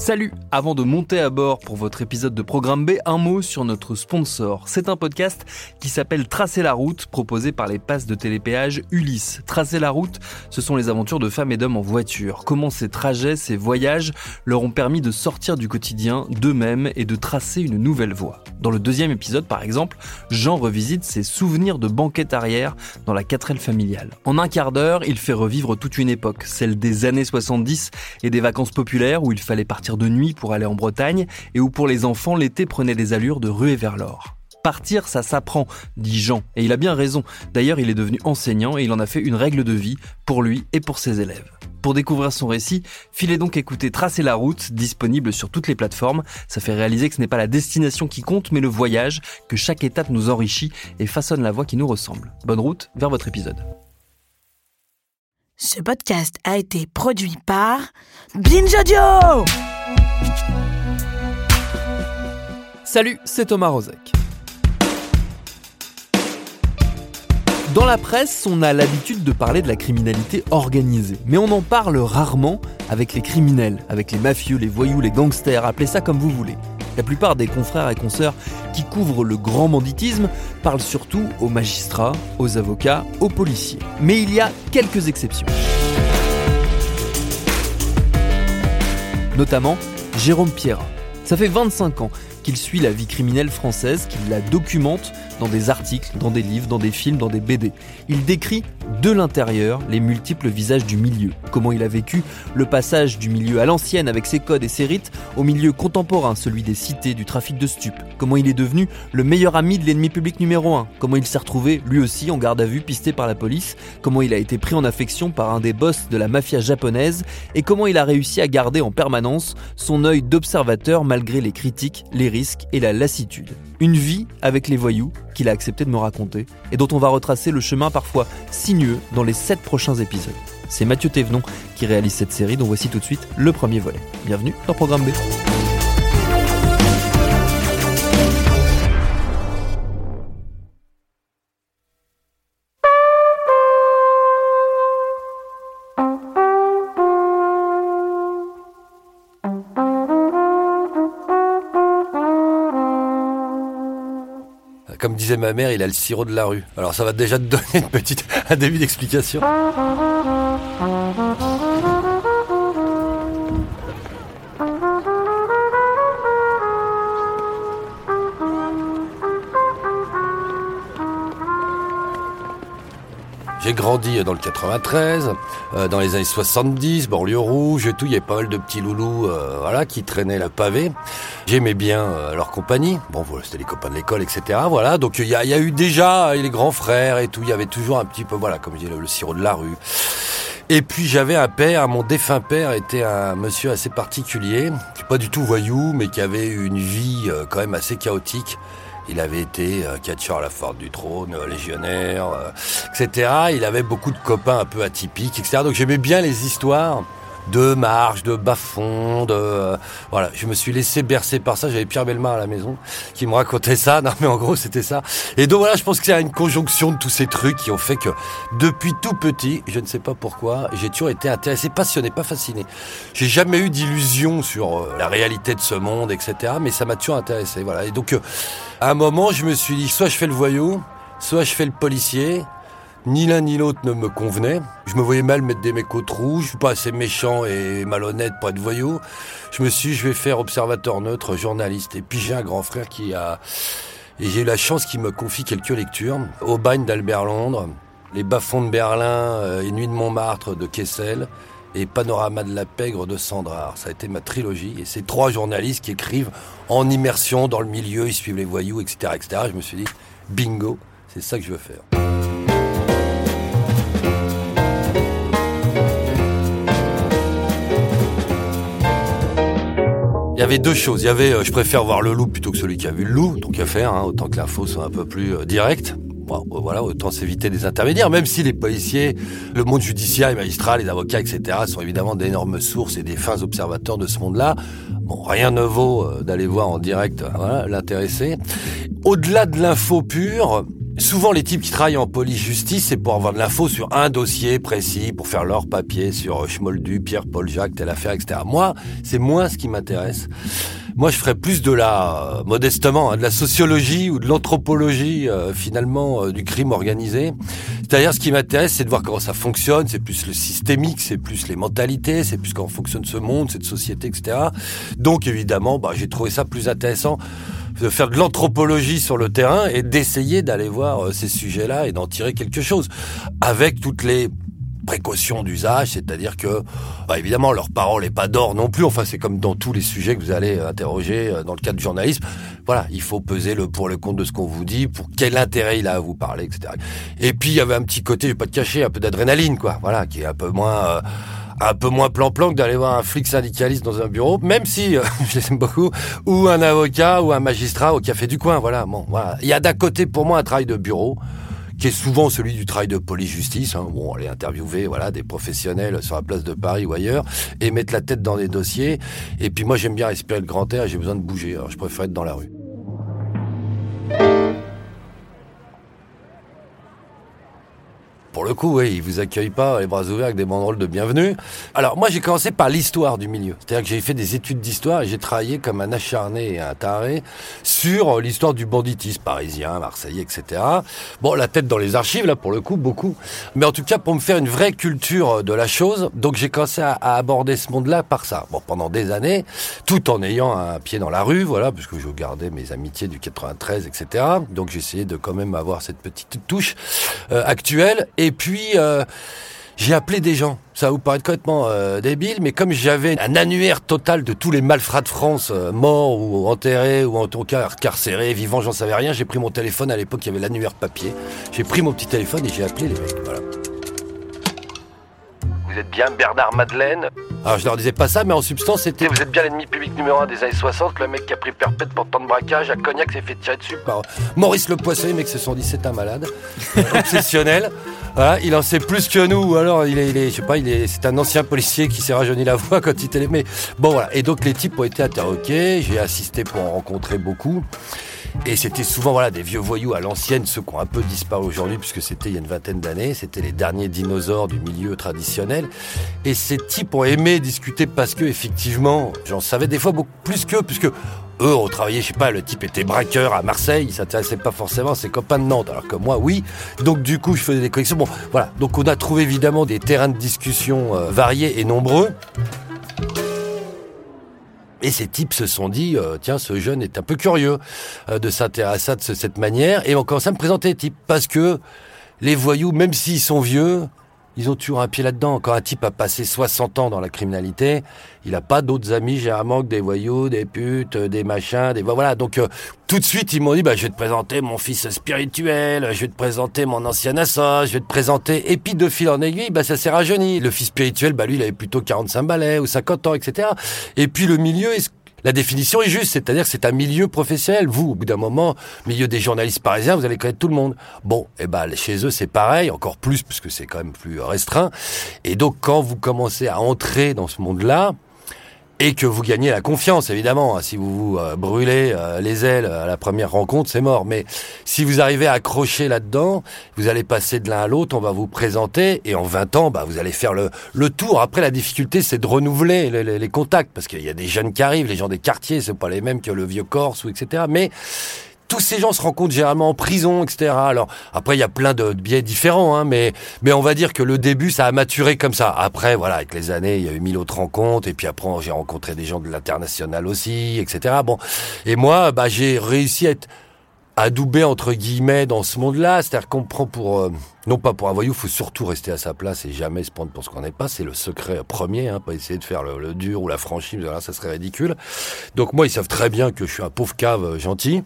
Salut Avant de monter à bord pour votre épisode de Programme B, un mot sur notre sponsor. C'est un podcast qui s'appelle Tracer la route, proposé par les passes de télépéage Ulysse. Tracer la route, ce sont les aventures de femmes et d'hommes en voiture. Comment ces trajets, ces voyages leur ont permis de sortir du quotidien d'eux-mêmes et de tracer une nouvelle voie. Dans le deuxième épisode, par exemple, Jean revisite ses souvenirs de banquette arrière dans la 4L familiale. En un quart d'heure, il fait revivre toute une époque, celle des années 70 et des vacances populaires où il fallait partir de nuit pour aller en Bretagne et où pour les enfants l'été prenait des allures de ruée vers l'or. Partir, ça s'apprend, dit Jean, et il a bien raison. D'ailleurs, il est devenu enseignant et il en a fait une règle de vie pour lui et pour ses élèves. Pour découvrir son récit, filez donc écouter Tracer la route, disponible sur toutes les plateformes. Ça fait réaliser que ce n'est pas la destination qui compte, mais le voyage, que chaque étape nous enrichit et façonne la voie qui nous ressemble. Bonne route vers votre épisode. Ce podcast a été produit par Binge Audio Salut, c'est Thomas Rozek. Dans la presse, on a l'habitude de parler de la criminalité organisée, mais on en parle rarement avec les criminels, avec les mafieux, les voyous, les gangsters, appelez ça comme vous voulez. La plupart des confrères et consoeurs qui couvrent le grand banditisme parlent surtout aux magistrats, aux avocats, aux policiers. Mais il y a quelques exceptions. Notamment Jérôme Pierre. Ça fait 25 ans qu'il suit la vie criminelle française, qu'il la documente dans des articles, dans des livres, dans des films, dans des BD. Il décrit de l'intérieur les multiples visages du milieu, comment il a vécu le passage du milieu à l'ancienne avec ses codes et ses rites au milieu contemporain, celui des cités, du trafic de stupes, comment il est devenu le meilleur ami de l'ennemi public numéro un, comment il s'est retrouvé lui aussi en garde à vue pisté par la police, comment il a été pris en affection par un des boss de la mafia japonaise. Et comment il a réussi à garder en permanence son œil d'observateur malgré les critiques, les risques et la lassitude. Une vie avec les voyous qu'il a accepté de me raconter et dont on va retracer le chemin parfois sinueux dans les 7 prochains épisodes. C'est Mathieu Thévenon qui réalise cette série dont voici tout de suite le premier volet. Bienvenue dans Programme B. ma mère, il a le sirop de la rue. Alors ça va déjà te donner une petite, un début d'explication. J'ai grandi dans le 93, euh, dans les années 70, banlieue rouge et tout. Il y avait pas mal de petits loulous, euh, voilà, qui traînaient la pavé. J'aimais bien euh, leur compagnie. Bon, voilà, c'était les copains de l'école, etc. Voilà. Donc il y a, eu déjà les grands frères et tout. Il y avait toujours un petit peu, voilà, comme je dis, le, sirop de la rue. Et puis j'avais un père, mon défunt père était un monsieur assez particulier, qui pas du tout voyou, mais qui avait une vie quand même assez chaotique. Il avait été euh, catcheur à la Forte du Trône, euh, légionnaire, euh, etc. Il avait beaucoup de copains un peu atypiques, etc. Donc j'aimais bien les histoires de marche, de bas-fond, de euh, voilà. Je me suis laissé bercer par ça. J'avais Pierre Belmar à la maison qui me racontait ça. Non mais en gros c'était ça. Et donc voilà, je pense que c'est une conjonction de tous ces trucs qui ont fait que depuis tout petit, je ne sais pas pourquoi, j'ai toujours été intéressé, passionné, pas fasciné. J'ai jamais eu d'illusion sur euh, la réalité de ce monde, etc. Mais ça m'a toujours intéressé. Voilà. Et donc euh, à un moment, je me suis dit soit je fais le voyou, soit je fais le policier. Ni l'un ni l'autre ne me convenait. Je me voyais mal mettre des mécotes rouges. Je suis pas assez méchant et malhonnête pour être voyou. Je me suis je vais faire observateur neutre, journaliste. Et puis j'ai un grand frère qui a... Et j'ai eu la chance qu'il me confie quelques lectures. Au bagne d'Albert Londres, Les bas-fonds de Berlin euh, et Nuit de Montmartre de Kessel et Panorama de la Pègre de Sandrard. Ça a été ma trilogie. Et c'est trois journalistes qui écrivent en immersion dans le milieu, ils suivent les voyous, etc. etc. Je me suis dit, bingo, c'est ça que je veux faire. Il y avait deux choses. Il y avait, euh, je préfère voir le loup plutôt que celui qui a vu le loup, donc à faire, hein, autant que l'info soit un peu plus euh, directe. Bon, euh, voilà, autant s'éviter des intermédiaires, même si les policiers, le monde judiciaire, les magistrats, les avocats, etc., sont évidemment d'énormes sources et des fins observateurs de ce monde-là. Bon, rien ne vaut d'aller voir en direct voilà, l'intéressé. Au-delà de l'info pure, Souvent, les types qui travaillent en police-justice, c'est pour avoir de l'info sur un dossier précis, pour faire leur papier sur Schmoldu, Pierre, Paul, Jacques, telle affaire, etc. Moi, c'est moins ce qui m'intéresse. Moi, je ferais plus de la, euh, modestement, hein, de la sociologie ou de l'anthropologie, euh, finalement, euh, du crime organisé. C'est-à-dire, ce qui m'intéresse, c'est de voir comment ça fonctionne. C'est plus le systémique, c'est plus les mentalités, c'est plus comment fonctionne ce monde, cette société, etc. Donc, évidemment, bah, j'ai trouvé ça plus intéressant de faire de l'anthropologie sur le terrain et d'essayer d'aller voir ces sujets-là et d'en tirer quelque chose. Avec toutes les précautions d'usage, c'est-à-dire que, bah, évidemment, leur parole n'est pas d'or non plus. Enfin, c'est comme dans tous les sujets que vous allez interroger euh, dans le cadre du journalisme. Voilà, il faut peser le pour le compte de ce qu'on vous dit, pour quel intérêt il a à vous parler, etc. Et puis, il y avait un petit côté, je vais pas te cacher, un peu d'adrénaline, quoi. Voilà, qui est un peu moins... Euh, un peu moins plan-plan que d'aller voir un flic syndicaliste dans un bureau, même si euh, je l'aime beaucoup, ou un avocat ou un magistrat au café du coin. Voilà, bon, voilà. Il y a d'un côté pour moi un travail de bureau qui est souvent celui du travail de police-justice. Hein. Bon, aller interviewer voilà des professionnels sur la place de Paris ou ailleurs et mettre la tête dans des dossiers. Et puis moi, j'aime bien respirer le grand air j'ai besoin de bouger. Alors, je préfère être dans la rue. Pour le coup, oui, ils vous accueillent pas les bras ouverts avec des banderoles de bienvenue. Alors moi, j'ai commencé par l'histoire du milieu. C'est-à-dire que j'ai fait des études d'histoire et j'ai travaillé comme un acharné et un taré sur l'histoire du banditisme parisien, marseillais, etc. Bon, la tête dans les archives, là, pour le coup, beaucoup. Mais en tout cas, pour me faire une vraie culture de la chose, donc j'ai commencé à, aborder ce monde-là par ça. Bon, pendant des années, tout en ayant un pied dans la rue, voilà, parce que je gardais mes amitiés du 93, etc. Donc j'essayais de quand même avoir cette petite touche euh, actuelle. Et puis, euh, j'ai appelé des gens. Ça vous paraître complètement euh, débile, mais comme j'avais un annuaire total de tous les malfrats de France, euh, morts ou enterrés, ou en tout cas incarcérés, vivants, j'en savais rien, j'ai pris mon téléphone, à l'époque il y avait l'annuaire papier, j'ai pris mon petit téléphone et j'ai appelé les mecs, voilà. Vous êtes bien Bernard Madeleine alors je leur disais pas ça, mais en substance c'était vous êtes bien l'ennemi public numéro un des années 60, le mec qui a pris perpète pour tant de braquage, à Cognac s'est fait tirer dessus par Maurice Le Poisson, les mecs se sont dit c'est un malade, obsessionnel. Voilà, il en sait plus que nous. Alors, il est, il est je sais pas, il est, c'est un ancien policier qui s'est rajeuni la voix quand il était. Mais bon, voilà. Et donc, les types ont été interroqués. J'ai assisté pour en rencontrer beaucoup. Et c'était souvent voilà des vieux voyous à l'ancienne, ceux qui ont un peu disparu aujourd'hui, puisque c'était il y a une vingtaine d'années. C'était les derniers dinosaures du milieu traditionnel. Et ces types ont aimé discuter parce que, effectivement, j'en savais des fois beaucoup plus qu'eux, puisque eux ont travaillé, je sais pas, le type était braqueur à Marseille, il s'intéressait pas forcément à ses copains de Nantes, alors que moi, oui. Donc du coup, je faisais des connexions. Bon, voilà. Donc on a trouvé évidemment des terrains de discussion euh, variés et nombreux. Et ces types se sont dit, euh, tiens, ce jeune est un peu curieux euh, de s'intéresser de cette manière. Et on commence à me présenter les types. Parce que les voyous, même s'ils sont vieux, ils ont toujours un pied là-dedans. Quand un type a passé 60 ans dans la criminalité, il n'a pas d'autres amis généralement que des voyous, des putes, des machins, des voilà. Donc euh, tout de suite ils m'ont dit bah je vais te présenter mon fils spirituel, je vais te présenter mon ancien associé, je vais te présenter. Et puis de fil en aiguille, bah ça s'est rajeuni. Le fils spirituel, bah lui il avait plutôt 45 balais ou 50 ans, etc. Et puis le milieu est la définition est juste, c'est-à-dire que c'est un milieu professionnel. Vous, au bout d'un moment, milieu des journalistes parisiens, vous allez connaître tout le monde. Bon, eh ben chez eux c'est pareil, encore plus puisque c'est quand même plus restreint. Et donc quand vous commencez à entrer dans ce monde-là, et que vous gagnez la confiance, évidemment. Si vous vous euh, brûlez euh, les ailes à la première rencontre, c'est mort. Mais si vous arrivez à accrocher là-dedans, vous allez passer de l'un à l'autre, on va vous présenter, et en 20 ans, bah, vous allez faire le, le tour. Après, la difficulté, c'est de renouveler les, les contacts, parce qu'il y a des jeunes qui arrivent, les gens des quartiers, c'est pas les mêmes que le vieux Corse, ou etc. Mais tous ces gens se rencontrent généralement en prison, etc. Alors après, il y a plein de, biais différents, hein, mais mais on va dire que le début, ça a maturé comme ça. Après, voilà, avec les années, il y a eu mille autres rencontres, et puis après, j'ai rencontré des gens de l'international aussi, etc. Bon, et moi, bah, j'ai réussi à être adoubé entre guillemets dans ce monde-là, c'est-à-dire qu'on prend pour euh, non pas pour un voyou, faut surtout rester à sa place et jamais se prendre pour ce qu'on n'est pas, c'est le secret premier, hein, pas essayer de faire le, dur ou la franchise, voilà, ça serait ridicule. Donc moi, ils savent très bien que je suis un pauvre cave euh, gentil.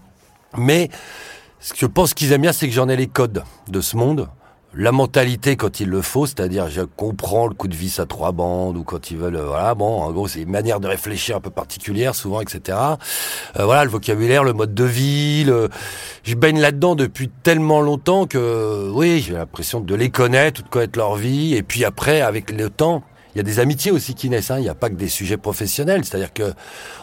Mais ce que je pense qu'ils aiment bien, c'est que j'en ai les codes de ce monde. la mentalité quand il le faut, c'est-à-dire je comprends le coup de vis à trois bandes ou quand ils veulent, euh, voilà, bon, en gros c'est une manière de réfléchir un peu particulière souvent, etc. Euh, voilà, le vocabulaire, le mode de vie, je baigne là-dedans depuis tellement longtemps que, oui, j'ai l'impression de les connaître, de connaître leur vie, et puis après, avec le temps, il y a des amitiés aussi qui naissent. Hein. Il n'y a pas que des sujets professionnels. C'est-à-dire que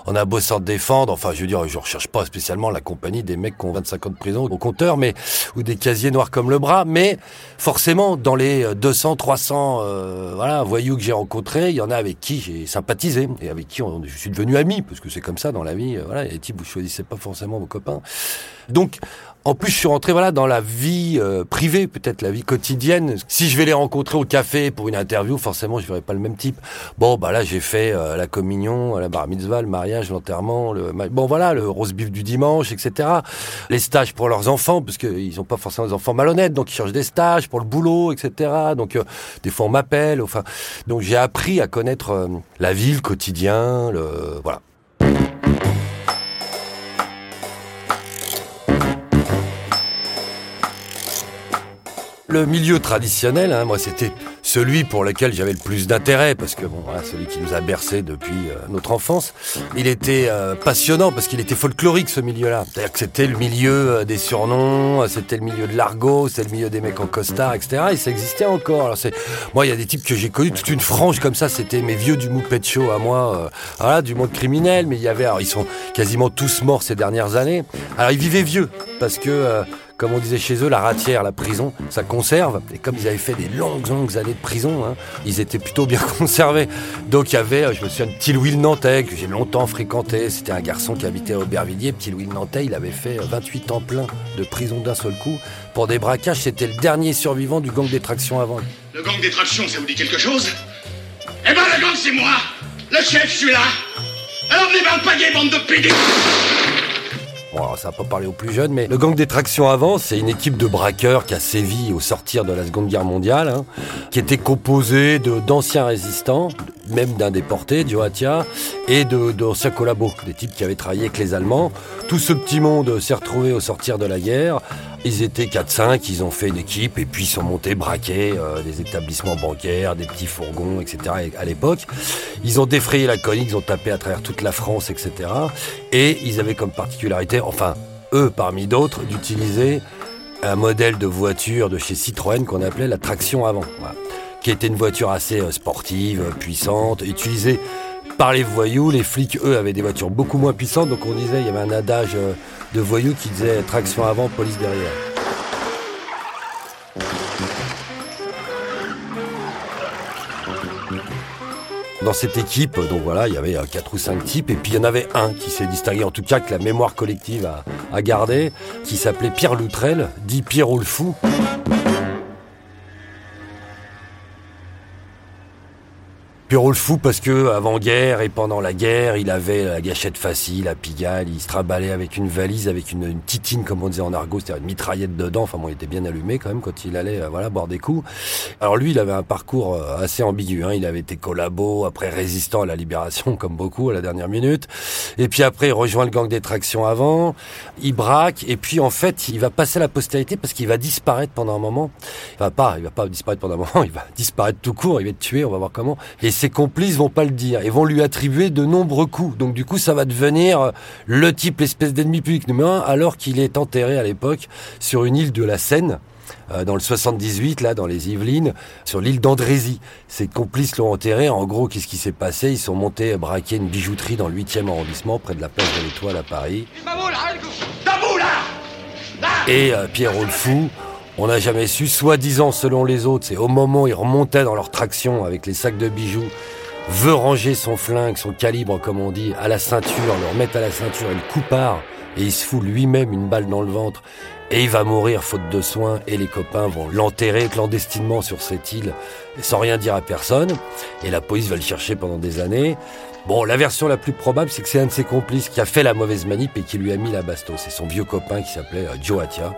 on a beau s'en défendre. Enfin, je veux dire, je recherche pas spécialement la compagnie des mecs qui ont 25 ans de prison au compteur, mais ou des casiers noirs comme le bras. Mais forcément, dans les 200, 300, euh, voilà, voyous que j'ai rencontrés, il y en a avec qui j'ai sympathisé et avec qui on, je suis devenu ami, parce que c'est comme ça dans la vie. Euh, voilà, il y a des types vous choisissez pas forcément vos copains. Donc, en plus, je suis rentré voilà dans la vie euh, privée, peut-être la vie quotidienne. Si je vais les rencontrer au café pour une interview, forcément, je verrai pas le même type. Bon, bah là, j'ai fait euh, la communion, la bar mitzvah, le mariage, l'enterrement, le bon voilà, le rose bif du dimanche, etc. Les stages pour leurs enfants, parce qu'ils n'ont pas forcément des enfants malhonnêtes, donc ils cherchent des stages pour le boulot, etc. Donc euh, des fois on m'appelle. Enfin, donc j'ai appris à connaître la vie, le quotidien, le voilà. Le milieu traditionnel, hein, moi, c'était celui pour lequel j'avais le plus d'intérêt, parce que bon, celui qui nous a bercé depuis euh, notre enfance. Il était euh, passionnant parce qu'il était folklorique ce milieu-là. C'est-à-dire que c'était le milieu euh, des surnoms, c'était le milieu de l'argot, c'était le milieu des mecs en costard, etc. Et ça existait encore. Alors c'est, moi, il y a des types que j'ai connus, toute une frange comme ça. C'était mes vieux du Moupet Show à moi, voilà, du monde criminel. Mais il y avait, alors ils sont quasiment tous morts ces dernières années. Alors ils vivaient vieux parce que comme on disait chez eux, la ratière, la prison, ça conserve. Et comme ils avaient fait des longues, longues années de prison, hein, ils étaient plutôt bien conservés. Donc il y avait, euh, je me souviens Petit Louis le Nantais, que j'ai longtemps fréquenté. C'était un garçon qui habitait à Aubervilliers. Petit Louis le Nantais, il avait fait 28 euh, ans plein de prison d'un seul coup. Pour des braquages, c'était le dernier survivant du gang des tractions avant. Le gang des tractions, ça vous dit quelque chose? Eh ben le gang, c'est moi Le chef, je suis là Alors venez pas le bande de pédés Bon, ça va pas parler aux plus jeunes, mais le gang des tractions avant, c'est une équipe de braqueurs qui a sévi au sortir de la Seconde Guerre mondiale, hein, qui était composée de d'anciens résistants, même d'un déporté, Joatia, et d'anciens collabos, des types qui avaient travaillé avec les Allemands. Tout ce petit monde s'est retrouvé au sortir de la guerre. Ils étaient 4-5, ils ont fait une équipe et puis ils sont montés braquer euh, des établissements bancaires, des petits fourgons, etc. à l'époque. Ils ont défrayé la conique, ils ont tapé à travers toute la France, etc. Et ils avaient comme particularité, enfin, eux parmi d'autres, d'utiliser un modèle de voiture de chez Citroën qu'on appelait la traction avant. Qui était une voiture assez euh, sportive, puissante, utilisée par les voyous. Les flics, eux, avaient des voitures beaucoup moins puissantes. Donc on disait, il y avait un adage euh, de voyous qui disait traction avant, police derrière. Dans cette équipe, donc voilà, il y avait euh, quatre ou cinq types, et puis il y en avait un qui s'est distingué, en tout cas que la mémoire collective a, a gardé, qui s'appelait Pierre Loutrel, dit Pierrot le Fou. Pierrot le fou parce que avant guerre et pendant la guerre, il avait la gâchette facile à Pigalle, il se traballait avec une valise, avec une, une titine comme on disait en argot, c'est-à-dire une mitraillette dedans. Enfin bon, il était bien allumé quand même quand il allait euh, voilà boire des coups. Alors lui, il avait un parcours euh, assez ambigu. Hein. Il avait été collabo, après résistant à la libération comme beaucoup à la dernière minute, et puis après il rejoint le gang des tractions avant. Il braque et puis en fait il va passer à la postérité parce qu'il va disparaître pendant un moment. Il va pas, il va pas disparaître pendant un moment, il va disparaître tout court, il va être tué. On va voir comment ses complices vont pas le dire et vont lui attribuer de nombreux coups. Donc du coup, ça va devenir euh, le type, l'espèce d'ennemi public numéro un, alors qu'il est enterré à l'époque sur une île de la Seine euh, dans le 78, là, dans les Yvelines, sur l'île d'Andrézy. Ses complices l'ont enterré. En gros, qu'est-ce qui s'est passé? Ils sont montés braquer une bijouterie dans le 8e arrondissement, près de la place de l'Étoile à Paris. Et euh, Pierrot le Fou, on n'a jamais su, soi-disant selon les autres, c'est au moment où ils remontaient dans leur traction avec les sacs de bijoux, veut ranger son flingue, son calibre comme on dit, à la ceinture, leur mettre à la ceinture et le coup part, et il se fout lui-même une balle dans le ventre, et il va mourir faute de soins, et les copains vont l'enterrer clandestinement sur cette île, sans rien dire à personne, et la police va le chercher pendant des années, Bon, la version la plus probable, c'est que c'est un de ses complices qui a fait la mauvaise manip et qui lui a mis la bastos. C'est son vieux copain qui s'appelait euh, Joe Atia,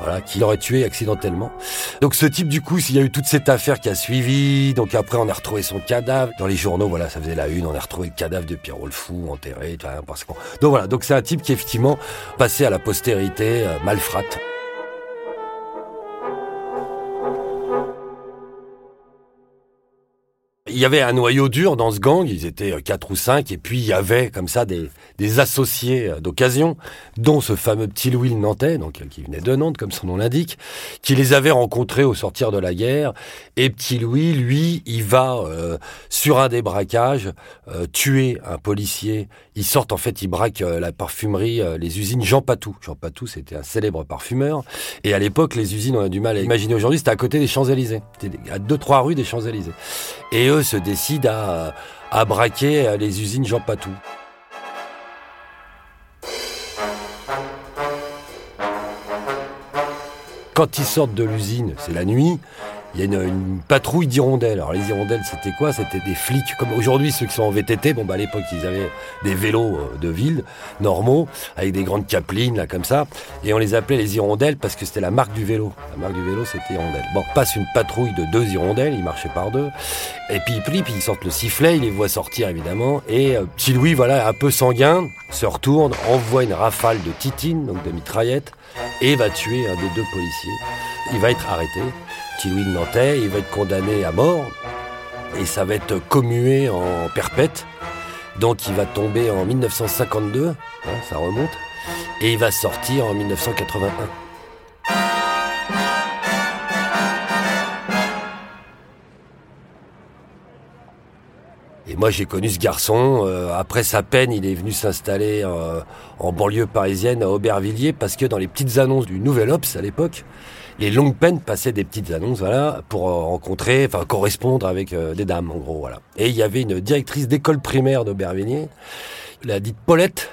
voilà, qui l'aurait tué accidentellement. Donc ce type, du coup, s'il y a eu toute cette affaire qui a suivi, donc après on a retrouvé son cadavre. Dans les journaux, voilà, ça faisait la une, on a retrouvé le cadavre de Pierrot le Fou, enterré, parce Donc voilà, donc c'est un type qui effectivement passé à la postérité, euh, malfrate. Y avait un noyau dur dans ce gang, ils étaient euh, quatre ou cinq, et puis il y avait comme ça des, associés euh, d'occasion, dont ce fameux petit Louis le Nantais, donc euh, qui venait de Nantes, comme son nom l'indique, qui les avait rencontrés au sortir de la guerre. Et petit Louis, lui, il va sur un des braquages tuer un policier. Ils sortent en fait, ils braquent la parfumerie, les usines Jean Patou. Jean Patou, c'était un célèbre parfumeur. Et à l'époque, les usines, on a du mal à imaginer aujourd'hui, c'était à côté des Champs-Élysées, à deux trois rues des Champs-Élysées. Et eux se décident à, à braquer les usines Jean Patou. Quand ils sortent de l'usine, c'est la nuit, il y a une, patrouille d'hirondelles. Alors les hirondelles, c'était quoi? C'était des flics. Comme aujourd'hui, ceux qui sont en VTT, bon bah à l'époque, ils avaient des vélos euh, de ville normaux avec des grandes capelines là comme ça, et on les appelait les hirondelles parce que c'était la marque du vélo. La marque du vélo, c'était hirondelle. Bon, passe une patrouille de deux hirondelles, ils marchaient par deux, et puis ils plient, puis ils sortent le sifflet, ils les voient sortir évidemment, et euh, petit Louis, voilà, un peu sanguin, se retourne, envoie une rafale de titine, donc de mitraillettes, et va tuer un des deux policiers. Il va être arrêté. Louis de Nantais, il va être condamné à mort et ça va être commué en perpète. Donc il va tomber en 1952, hein, ça remonte, et il va sortir en 1981. Et moi, j'ai connu ce garçon. Euh, après sa peine, il est venu s'installer euh, en banlieue parisienne à Aubervilliers parce que dans les petites annonces du Nouvel Ops à l'époque, les longues peines passaient des petites annonces, voilà, pour euh, rencontrer, enfin correspondre avec des dames, en gros, voilà. Et il y avait une directrice d'école primaire d'Aubervilliers, la dite Paulette,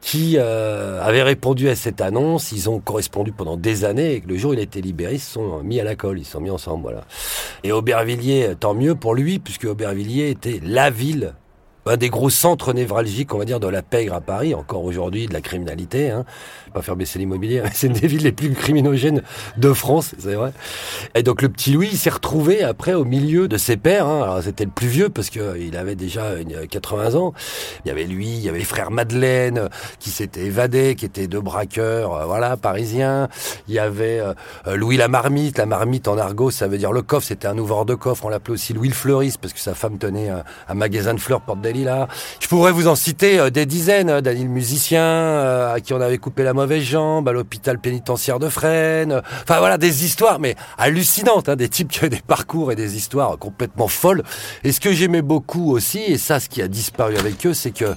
qui euh, avait répondu à cette annonce. Ils ont correspondu pendant des années et le jour où il a été libéré, ils se sont mis à la colle, ils se sont mis ensemble, voilà. Et Aubervilliers, tant mieux pour lui, puisque Aubervilliers était la ville un des gros centres névralgiques, on va dire, de la pègre à Paris, encore aujourd'hui, de la criminalité. Hein. Pas faire baisser l'immobilier, c'est une des villes les plus criminogènes de France, c'est vrai. Et donc le petit Louis, il s'est retrouvé après au milieu de ses pères. Hein. Alors c'était le plus vieux parce que il avait déjà 80 ans. Il y avait lui, il y avait les frères Madeleine qui s'étaient évadés, qui étaient deux braqueurs, euh, voilà, parisiens. Il y avait euh, Louis la marmite. La marmite en argot, ça veut dire le coffre. C'était un ouvreur de coffre. On l'appelait aussi Louis le fleuriste parce que sa femme tenait un, magasin de fleurs porte Je pourrais vous en citer euh, des dizaines. Hein, Daniel musicien, euh, à qui on avait coupé la mauvaise jambe, à l'hôpital pénitentiaire de Fresnes. Enfin voilà, des histoires, mais hallucinantes. Hein, des types qui ont des parcours et des histoires complètement folles. Et ce que j'aimais beaucoup aussi, et ça, ce qui a disparu avec eux, c'est que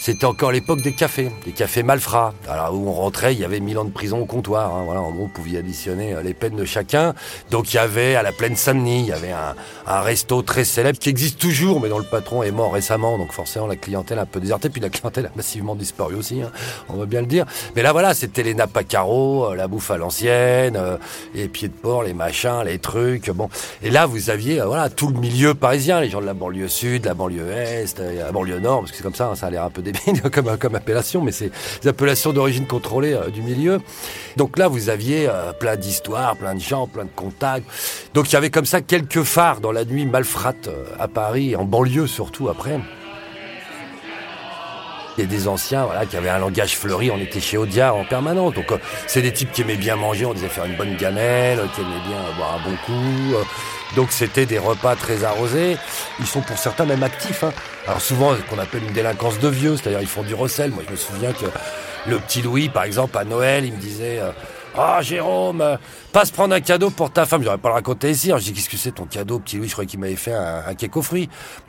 c'était encore l'époque des cafés, des cafés malfrats. Alors où on rentrait, il y avait mille ans de prison au comptoir. Hein, voilà, en gros, vous pouviez additionner euh, les peines de chacun. Donc il y avait à la plaine Saint-Denis, il y avait un resto très célèbre qui existe toujours, mais dont le patron est mort récemment donc forcément la clientèle un peu déserté, puis la clientèle a massivement disparu aussi, hein, on va bien le dire. Mais là voilà, c'était les nappes à carreaux, euh, la bouffe à l'ancienne, euh, les pieds de porc, les machins, les trucs, bon. Et là vous aviez euh, voilà tout le milieu parisien, les gens de la banlieue sud, la banlieue est, la banlieue nord, parce que c'est comme ça, hein, ça a l'air un peu débile comme, comme appellation, mais c'est des appellations d'origine contrôlée du milieu. Donc là vous aviez plein d'histoires, plein de gens, plein de contacts. Donc il y avait comme ça quelques phares dans la nuit malfrate à Paris, en banlieue surtout après. Il y des anciens voilà, qui avaient un langage fleuri, on était chez Audiard en permanence. Donc euh, c'est des types qui aimaient bien manger, on disait faire une bonne gamelle, qui aimaient bien boire un bon coup. Euh. donc c'était des repas très arrosés. Ils sont pour certains même actifs. Hein. Alors souvent, qu'on appelle une délinquance de vieux, c'est-à-dire ils font du recel. Moi je me souviens que le petit Louis, par exemple, à Noël, il me disait... Euh, ah, Jérôme, euh, passe prendre un cadeau pour ta femme. J'aurais pas le raconter ici. Alors, je dis, qu'est-ce que c'est ton cadeau, petit Louis? Je croyais qu'il m'avait fait un, un cake.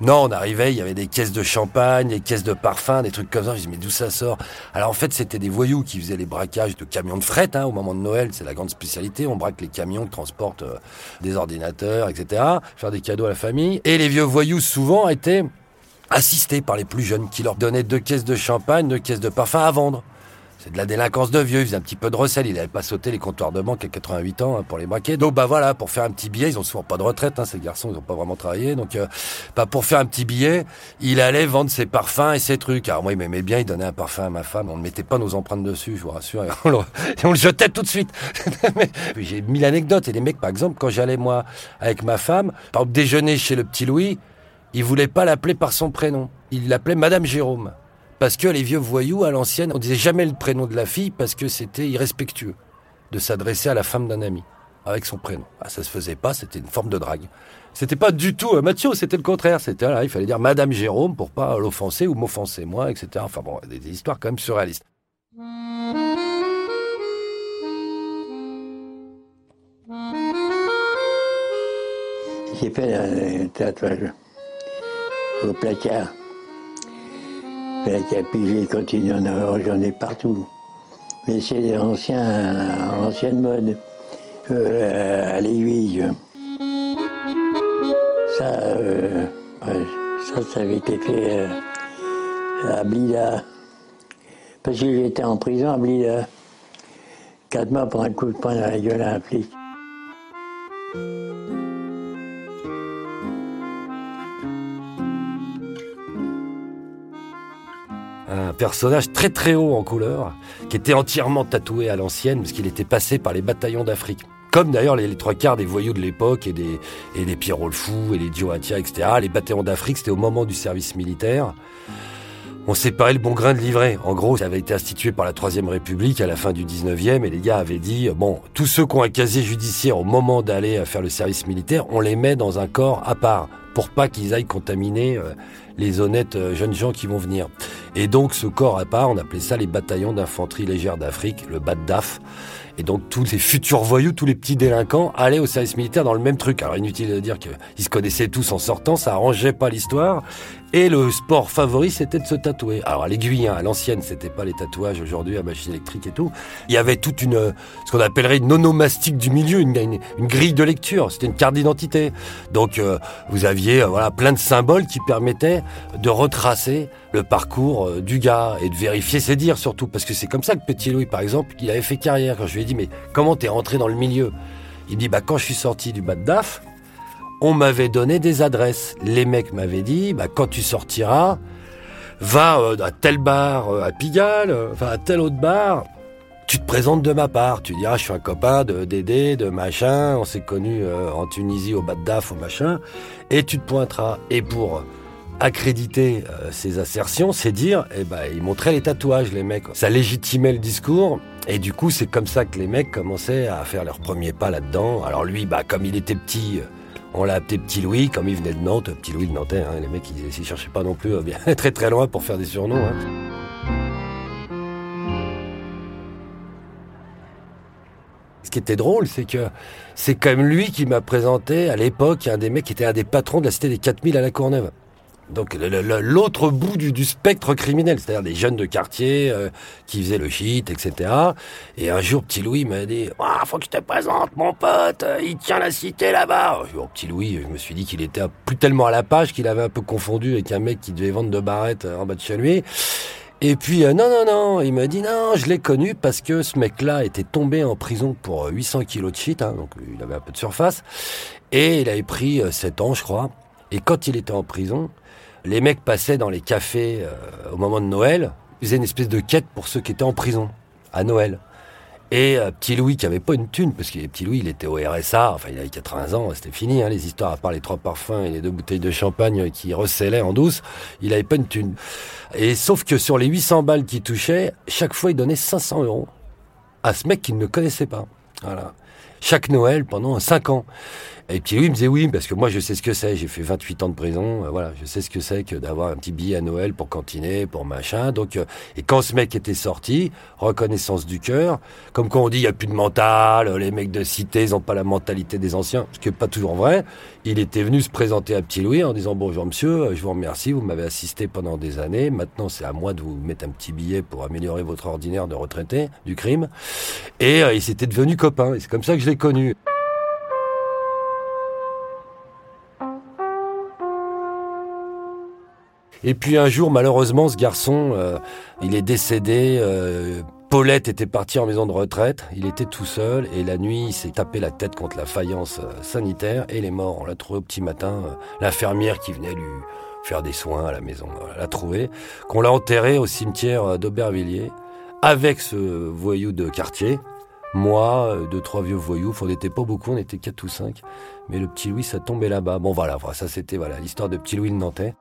Non, on arrivait, il y avait des caisses de champagne, des caisses de parfum, des trucs comme ça. Je dis, mais d'où ça sort? Alors, en fait, c'était des voyous qui faisaient les braquages de camions de fret, hein, au moment de Noël. C'est la grande spécialité. On braque les camions qui transportent euh, des ordinateurs, etc. Faire des cadeaux à la famille. Et les vieux voyous, souvent, étaient assistés par les plus jeunes qui leur donnaient deux caisses de champagne, deux caisses de parfum à vendre. De la délinquance de vieux, il faisait un petit peu de recel, il n'avait pas sauté les comptoirs de banque à 88 ans hein, pour les braquer. Donc bah voilà, pour faire un petit billet, ils ont souvent pas de retraite, hein, ces garçons, ils n'ont pas vraiment travaillé. Donc euh, bah, pour faire un petit billet, il allait vendre ses parfums et ses trucs. Alors moi, il m'aimait bien, il donnait un parfum à ma femme, on ne mettait pas nos empreintes dessus, je vous rassure, et on le, jetait tout de suite. J'ai mille anecdotes, et les mecs, par exemple, quand j'allais moi avec ma femme, par exemple, déjeuner chez le petit Louis, il voulait pas l'appeler par son prénom, il l'appelait Madame Jérôme. Parce que les vieux voyous, à l'ancienne, on disait jamais le prénom de la fille parce que c'était irrespectueux de s'adresser à la femme d'un ami. avec son prénom. Ah, ça se faisait pas, c'était une forme de drague. C'était pas du tout euh, Mathieu, c'était le contraire. C'était là, il fallait dire Madame Jérôme pour pas l'offenser ou m'offenser moi, etc. Enfin bon, des, histoires quand même surréalistes. J'ai fait un tatouage au placard. Placard, puis j'ai continué en avoir, j'en ai partout. Mais c'est ancien, ancienne mode, euh, à l'aiguille. Ça, euh, ça, ça avait été fait euh, à Blida. Parce que j'étais en prison à Blida. Quatre mois pour un coup de poing dans la gueule à un flic. Un personnage très très haut en couleur, qui était entièrement tatoué à l'ancienne, parce qu'il était passé par les bataillons d'Afrique. Comme d'ailleurs les, trois quarts des voyous de l'époque et des, et des et les Dioatia, etc. Les bataillons d'Afrique, c'était au moment du service militaire. On séparait le bon grain de livret. En gros, ça avait été institué par la Troisième République à la fin du 19e et les gars avaient dit, bon, tous ceux qui ont un casier judiciaire au moment d'aller faire le service militaire, on les met dans un corps à part pour pas qu'ils aillent contaminer euh, les honnêtes euh, jeunes gens qui vont venir. Et donc ce corps à part, on appelait ça les bataillons d'infanterie légère d'Afrique, le BADDAF. Et donc tous ces futurs voyous, tous les petits délinquants allaient au service militaire dans le même truc. Alors inutile de dire qu'ils se connaissaient tous en sortant, ça arrangeait pas l'histoire. Et le sport favori, c'était de se tatouer. Alors à l'aiguille, hein, à l'ancienne, c'était pas les tatouages aujourd'hui à machine électrique et tout. Il y avait toute une, ce qu'on appellerait une onomastique du milieu, une grille de lecture. C'était une carte d'identité. Donc euh, vous aviez euh, voilà plein de symboles qui permettaient de retracer le parcours euh, du gars et de vérifier ses dires surtout parce que c'est comme ça que Petit Louis par exemple il avait fait carrière quand je lui ai dit mais comment t'es rentré dans le milieu? Il dit bah quand je suis sorti du bas de DAF on m'avait donné des adresses les mecs m'avaient dit bah quand tu sortiras va euh, à tel bar euh, à Pigalle euh, enfin à tel autre bar tu te présentes de ma part, tu diras je suis un copain de Dédé, de machin, on s'est connu euh, en Tunisie au bas de DAF au machin, et tu te pointeras. Et pour accréditer ces assertions, c'est dire, eh ben, ils montraient les tatouages, les mecs. Ça légitimait le discours. Et du coup, c'est comme ça que les mecs commençaient à faire leur premier pas là-dedans. Alors lui, bah, comme il était petit, on l'a appelé Petit Louis, comme il venait de Nantes, Petit Louis de Nantais. Hein, les mecs, ils, ils cherchaient pas non plus euh, bien, très très loin pour faire des surnoms. Hein. Ce qui était drôle, c'est que c'est quand même lui qui m'a présenté à l'époque un des mecs qui était un des patrons de la cité des 4000 à la Courneuve. Donc l'autre bout du, spectre criminel, c'est-à-dire des jeunes de quartier euh, qui faisaient le shit, etc. Et un jour, petit Louis m'a dit ah, faut que je te présente mon pote, euh, il tient la cité là-bas. Oh, petit Louis, je me suis dit qu'il était plus tellement à la page qu'il avait un peu confondu avec un mec qui devait vendre de barrettes euh, en bas de chez lui. Et puis, euh, non, non, non, il m'a dit, non, je l'ai connu parce que ce mec-là était tombé en prison pour euh, 800 kilos de shit, hein, donc euh, il avait un peu de surface, et il avait pris euh, 7 ans, je crois. Et quand il était en prison, les mecs passaient dans les cafés euh, au moment de Noël, ils faisaient une espèce de quête pour ceux qui étaient en prison, à Noël. Et euh, petit Louis qui avait pas une thune, parce que petit Louis il était au RSA, enfin il avait 80 ans, c'était fini hein, les histoires, à part les trois parfums et les deux bouteilles de champagne qui recélaient en douce, il avait pas une thune. Et sauf que sur les 800 balles qu'il touchait, chaque fois il donnait 500 euros à ce mec qu'il ne connaissait pas. Voilà. Chaque Noël pendant 5 ans. Et puis Louis me disait oui, parce que moi je sais ce que c'est, j'ai fait 28 ans de prison, euh, voilà, je sais ce que c'est que d'avoir un petit billet à Noël pour cantiner, pour machin. Donc, euh, et quand ce mec était sorti, reconnaissance du cœur, comme quand on dit il y a plus de mental, euh, les mecs de cité, ils ont pas la mentalité des anciens, ce qui est pas toujours vrai. Il était venu se présenter à Petit Louis en disant bonjour monsieur, euh, je vous remercie, vous m'avez assisté pendant des années, maintenant c'est à moi de vous mettre un petit billet pour améliorer votre ordinaire de retraité du crime. Et il s'était devenu copain, et c'est comme ça que je l'ai connu. Et puis un jour, malheureusement, ce garçon, euh, il est décédé. euh, Paulette était partie en maison de retraite. Il était tout seul et la nuit, il s'est tapé la tête contre la faïence euh, sanitaire et il est mort. On l'a trouvé au petit matin. euh, L'infirmière qui venait lui faire des soins à la maison l'a trouvé. Qu'on l'a enterré au cimetière euh, d'Aubervilliers avec ce voyou de quartier. Moi, deux, trois vieux voyous. On n'était pas beaucoup, on était quatre ou cinq. Mais le petit Louis, ça tombait là-bas. Bon, voilà, voilà, ça c'était voilà l'histoire de petit Louis le Nantais.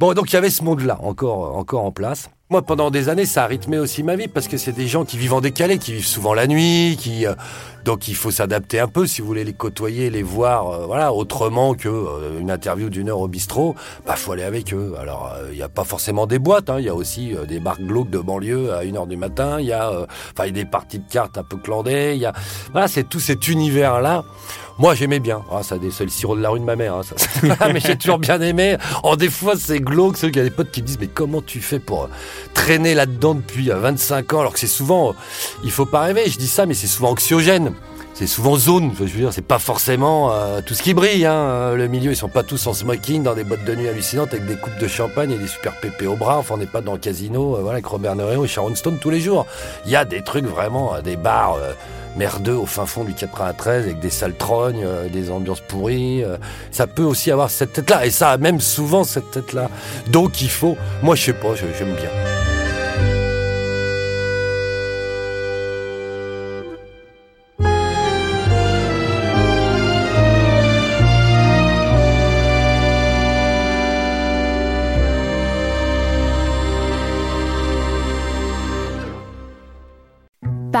Bon, donc il y avait ce monde-là encore, encore en place. Moi, pendant des années, ça a rythmé aussi ma vie parce que c'est des gens qui vivent en décalé, qui vivent souvent la nuit, qui euh, donc il faut s'adapter un peu si vous voulez les côtoyer, les voir, euh, voilà, autrement que euh, une interview d'une heure au bistrot. Bah, faut aller avec eux. Alors, il n'y a pas forcément des boîtes, hein, il y a aussi des bars glauques de banlieue à une heure du matin. Il y a, enfin, des parties de cartes un peu clandées. Il y a, voilà, c'est tout cet univers là. Moi, j'aimais bien. Ah, ça, c'est le sirop de la rue de ma mère. Hein, ça, mais j'ai toujours bien aimé. En des fois, c'est glauque. C'est qu'il y a des potes qui disent, mais comment tu fais pour traîner là-dedans depuis 25 ans, alors que c'est souvent, euh, il faut pas rêver, je dis ça, mais c'est souvent anxiogène. C'est souvent zone, je veux dire, c'est pas forcément euh, tout ce qui brille. Hein. Euh, le milieu, ils sont pas tous en smoking dans des boîtes de nuit hallucinantes avec des coupes de champagne et des super pépés au bras. Enfin, on n'est pas dans le casino, voilà, avec Robert Noréo et Sharon Stone tous les jours. Il y a des trucs vraiment, des bars merdeux au fin fond du 93 avec des salles trognes, des ambiances pourries. ça peut aussi avoir cette tête-là, et ça a même souvent cette tête-là. Donc il faut, moi je sais pas, j'aime bien.